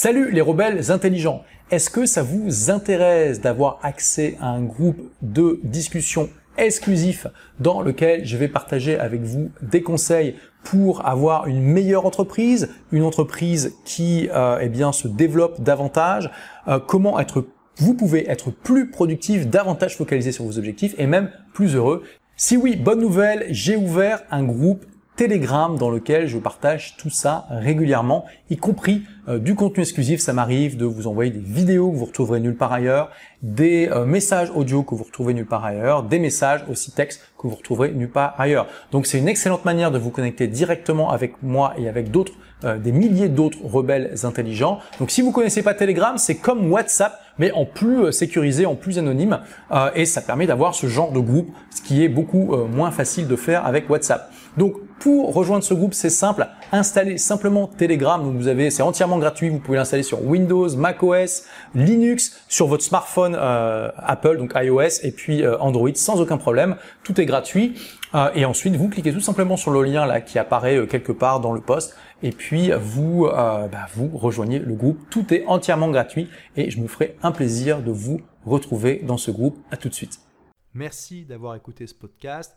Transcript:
Salut les rebelles intelligents. Est-ce que ça vous intéresse d'avoir accès à un groupe de discussion exclusif dans lequel je vais partager avec vous des conseils pour avoir une meilleure entreprise, une entreprise qui euh, eh bien se développe davantage, euh, comment être vous pouvez être plus productif, davantage focalisé sur vos objectifs et même plus heureux? Si oui, bonne nouvelle, j'ai ouvert un groupe Telegram dans lequel je partage tout ça régulièrement, y compris euh, du contenu exclusif. Ça m'arrive de vous envoyer des vidéos que vous retrouverez nulle part ailleurs, des euh, messages audio que vous retrouvez nulle part ailleurs, des messages aussi textes que vous retrouverez nulle part ailleurs. Donc c'est une excellente manière de vous connecter directement avec moi et avec d'autres, euh, des milliers d'autres rebelles intelligents. Donc si vous connaissez pas Telegram, c'est comme WhatsApp mais en plus sécurisé, en plus anonyme, et ça permet d'avoir ce genre de groupe, ce qui est beaucoup moins facile de faire avec WhatsApp. Donc pour rejoindre ce groupe, c'est simple, installez simplement Telegram. Vous avez, c'est entièrement gratuit. Vous pouvez l'installer sur Windows, macOS, Linux, sur votre smartphone euh, Apple, donc iOS, et puis euh, Android, sans aucun problème. Tout est gratuit. Euh, et ensuite, vous cliquez tout simplement sur le lien là qui apparaît quelque part dans le post, et puis vous bah, vous rejoignez le groupe. Tout est entièrement gratuit, et je me ferai un plaisir de vous retrouver dans ce groupe. À tout de suite. Merci d'avoir écouté ce podcast.